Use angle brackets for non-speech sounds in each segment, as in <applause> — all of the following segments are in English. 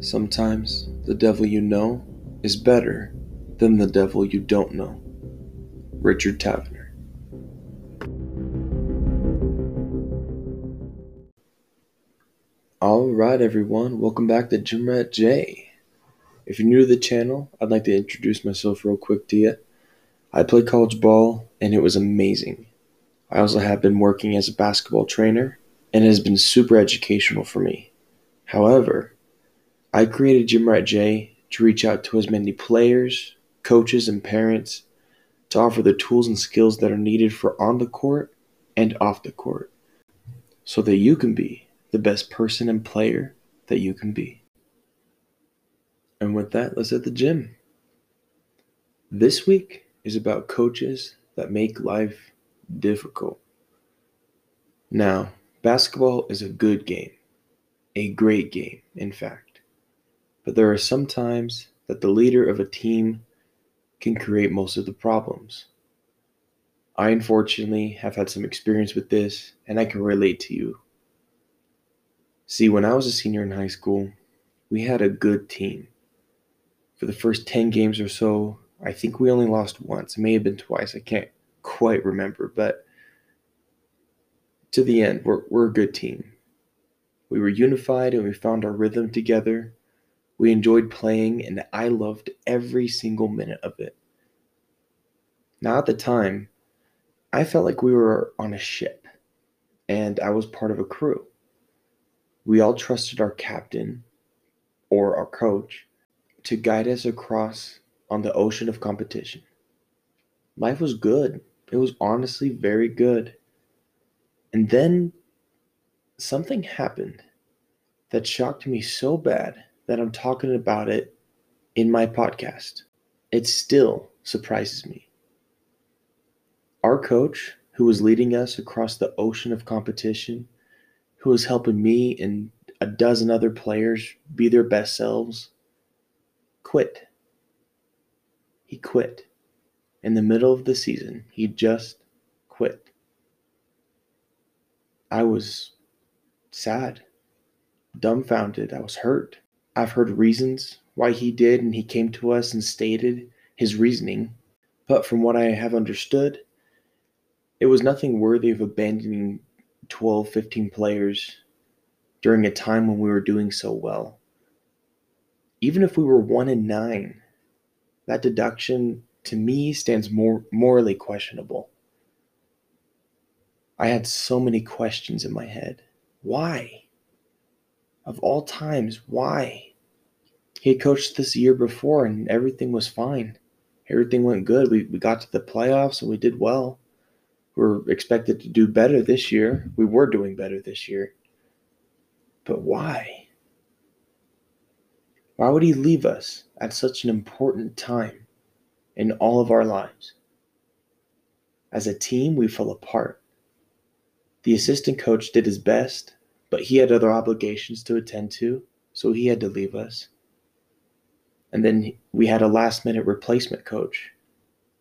Sometimes the devil you know is better than the devil you don't know. Richard Tavener. Alright, everyone, welcome back to Gym Rat J. If you're new to the channel, I'd like to introduce myself real quick to you. I played college ball and it was amazing. I also have been working as a basketball trainer and it has been super educational for me. However, I created Gym Rat J to reach out to as many players, coaches, and parents to offer the tools and skills that are needed for on the court and off the court so that you can be the best person and player that you can be. And with that, let's hit the gym. This week is about coaches that make life difficult. Now, basketball is a good game, a great game, in fact but there are some times that the leader of a team can create most of the problems. I unfortunately have had some experience with this, and I can relate to you. See, when I was a senior in high school, we had a good team. For the first 10 games or so, I think we only lost once. It may have been twice. I can't quite remember, but to the end, we're, we're a good team. We were unified and we found our rhythm together we enjoyed playing, and I loved every single minute of it. Now, at the time, I felt like we were on a ship, and I was part of a crew. We all trusted our captain, or our coach, to guide us across on the ocean of competition. Life was good. It was honestly very good. And then something happened that shocked me so bad that I'm talking about it in my podcast. It still surprises me. Our coach, who was leading us across the ocean of competition, who was helping me and a dozen other players be their best selves, quit. He quit. In the middle of the season, he just quit. I was sad, dumbfounded, I was hurt. I've heard reasons why he did, and he came to us and stated his reasoning. But from what I have understood, it was nothing worthy of abandoning 12, 15 players during a time when we were doing so well. Even if we were 1 in 9, that deduction to me stands more morally questionable. I had so many questions in my head. Why? Of all times, why? He had coached this year before and everything was fine. Everything went good. We, we got to the playoffs and we did well. We are expected to do better this year. We were doing better this year. But why? Why would he leave us at such an important time in all of our lives? As a team, we fell apart. The assistant coach did his best, but he had other obligations to attend to, so he had to leave us. And then we had a last minute replacement coach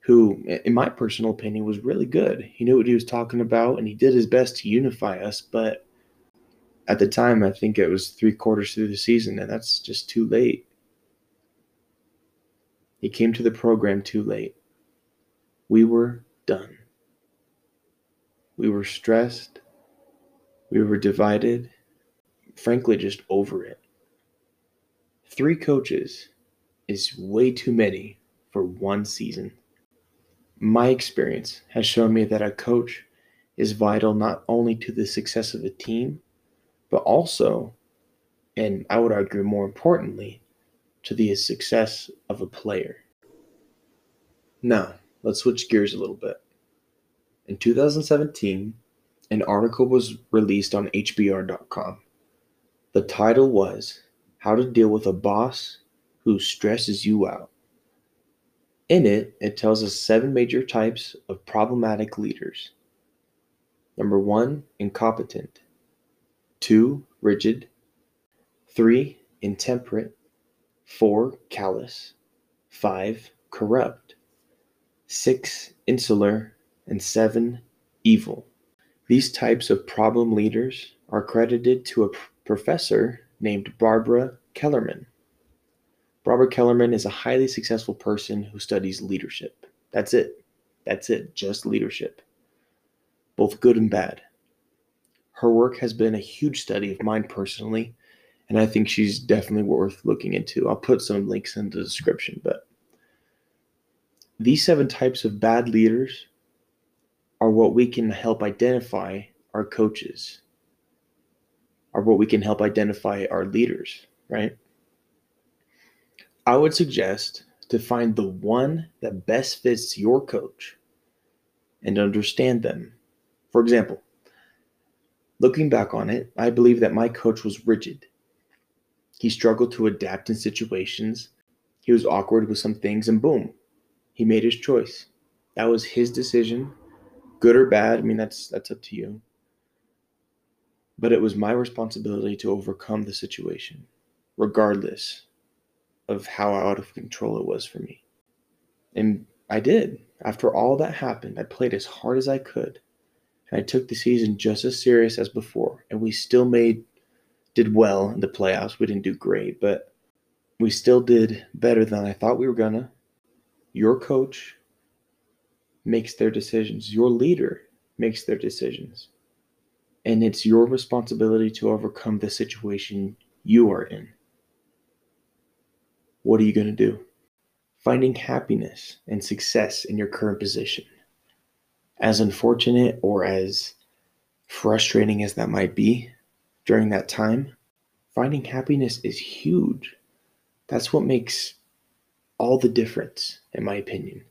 who, in my personal opinion, was really good. He knew what he was talking about and he did his best to unify us. But at the time, I think it was three quarters through the season, and that's just too late. He came to the program too late. We were done. We were stressed. We were divided, frankly, just over it. Three coaches is way too many for one season. My experience has shown me that a coach is vital not only to the success of a team, but also, and I would argue more importantly, to the success of a player. Now, let's switch gears a little bit. In 2017, an article was released on HBR.com. The title was How to Deal with a Boss Who Stresses You Out. In it, it tells us seven major types of problematic leaders. Number one, incompetent. Two, rigid. Three, intemperate. Four, callous. Five, corrupt. Six, insular. And seven, evil. These types of problem leaders are credited to a professor named Barbara Kellerman. Robert Kellerman is a highly successful person who studies leadership. That's it. That's it. Just leadership. Both good and bad. Her work has been a huge study of mine personally, and I think she's definitely worth looking into. I'll put some links in the description, but these seven types of bad leaders are what we can help identify our coaches, are what we can help identify our leaders, right? I would suggest to find the one that best fits your coach and understand them. For example, looking back on it, I believe that my coach was rigid. He struggled to adapt in situations. He was awkward with some things, and boom, he made his choice. That was his decision, good or bad. I mean, that's that's up to you. But it was my responsibility to overcome the situation, regardless of how out of control it was for me. And I did. After all that happened, I played as hard as I could. And I took the season just as serious as before. And we still made did well in the playoffs. We didn't do great, but we still did better than I thought we were gonna. Your coach makes their decisions. Your leader makes their decisions. And it's your responsibility to overcome the situation you are in what are you going to do? Finding happiness and success in your current position. As unfortunate or as frustrating as that might be during that time, finding happiness is huge. That's what makes all the difference, in my opinion.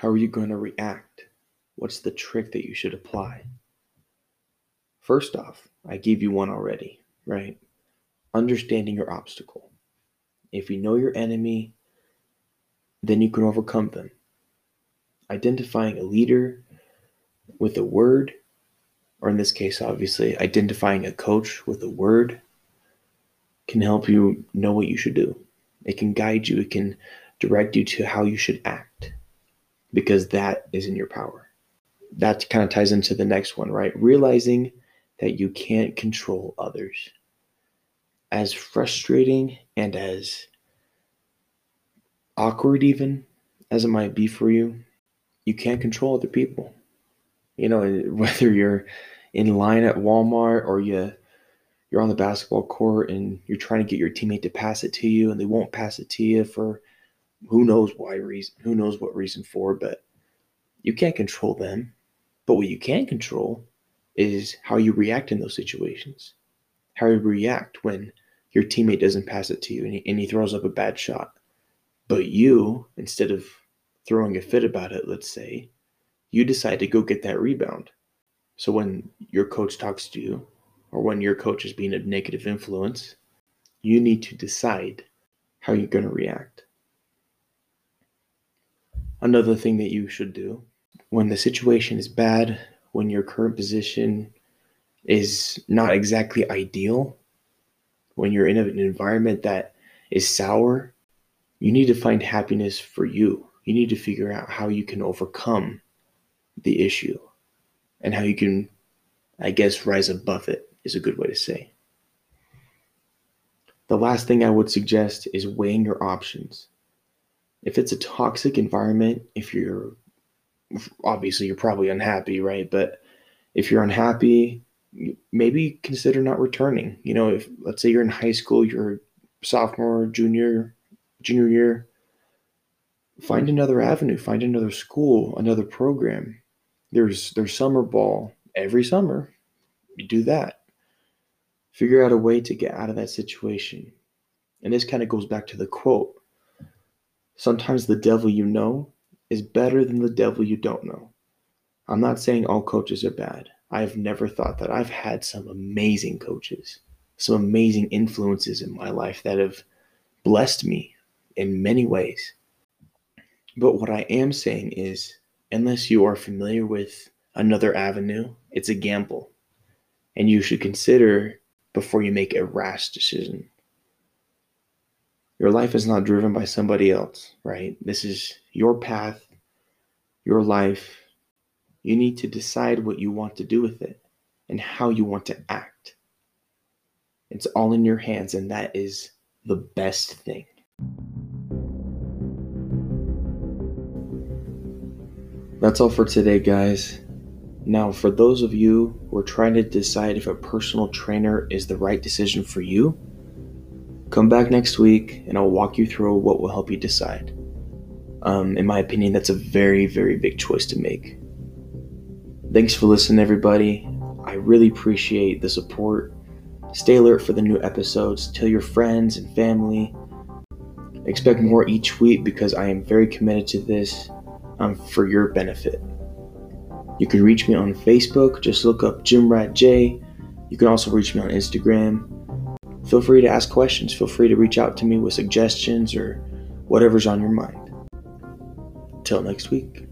How are you going to react? What's the trick that you should apply? First off, I gave you one already, right? Understanding your obstacle. If you know your enemy, then you can overcome them. Identifying a leader with a word, or in this case, obviously, identifying a coach with a word can help you know what you should do. It can guide you, it can direct you to how you should act because that is in your power. That kind of ties into the next one, right? Realizing that you can't control others as frustrating and as awkward, even as it might be for you, you can't control other people. You know, <laughs> whether you're in line at Walmart or you you're on the basketball court and you're trying to get your teammate to pass it to you and they won't pass it to you for who knows why reason, who knows what reason for, but you can't control them. But what you can control is how you react in those situations. How you react when your teammate doesn't pass it to you and he, and he throws up a bad shot. But you, instead of throwing a fit about it, let's say, you decide to go get that rebound. So when your coach talks to you, or when your coach is being a negative influence, you need to decide how you're going to react. Another thing that you should do when the situation is bad, when your current position is not exactly ideal, when you're in an environment that is sour, you need to find happiness for you. You need to figure out how you can overcome the issue and how you can, I guess, rise above it is a good way to say. The last thing I would suggest is weighing your options. If it's a toxic environment, if you're obviously you're probably unhappy, right? But if you're unhappy, maybe consider not returning. You know, if let's say you're in high school, you're sophomore, junior, junior year, find another avenue, find another school, another program. There's there's summer ball every summer. You do that. Figure out a way to get out of that situation. And this kind of goes back to the quote. Sometimes the devil you know is better than the devil you don't know. I'm not saying all coaches are bad. I've never thought that. I've had some amazing coaches, some amazing influences in my life that have blessed me in many ways. But what I am saying is, unless you are familiar with another avenue, it's a gamble. And you should consider before you make a rash decision. Your life is not driven by somebody else, right? This is your path, your life, you need to decide what you want to do with it and how you want to act. It's all in your hands, and that is the best thing. That's all for today, guys. Now, for those of you who are trying to decide if a personal trainer is the right decision for you, come back next week and I'll walk you through what will help you decide. Um, in my opinion, that's a very, very big choice to make. Thanks for listening, everybody. I really appreciate the support. Stay alert for the new episodes. Tell your friends and family. Expect more each week because I am very committed to this um, for your benefit. You can reach me on Facebook. Just look up Gym Rat J. You can also reach me on Instagram. Feel free to ask questions. Feel free to reach out to me with suggestions or whatever's on your mind. Till next week.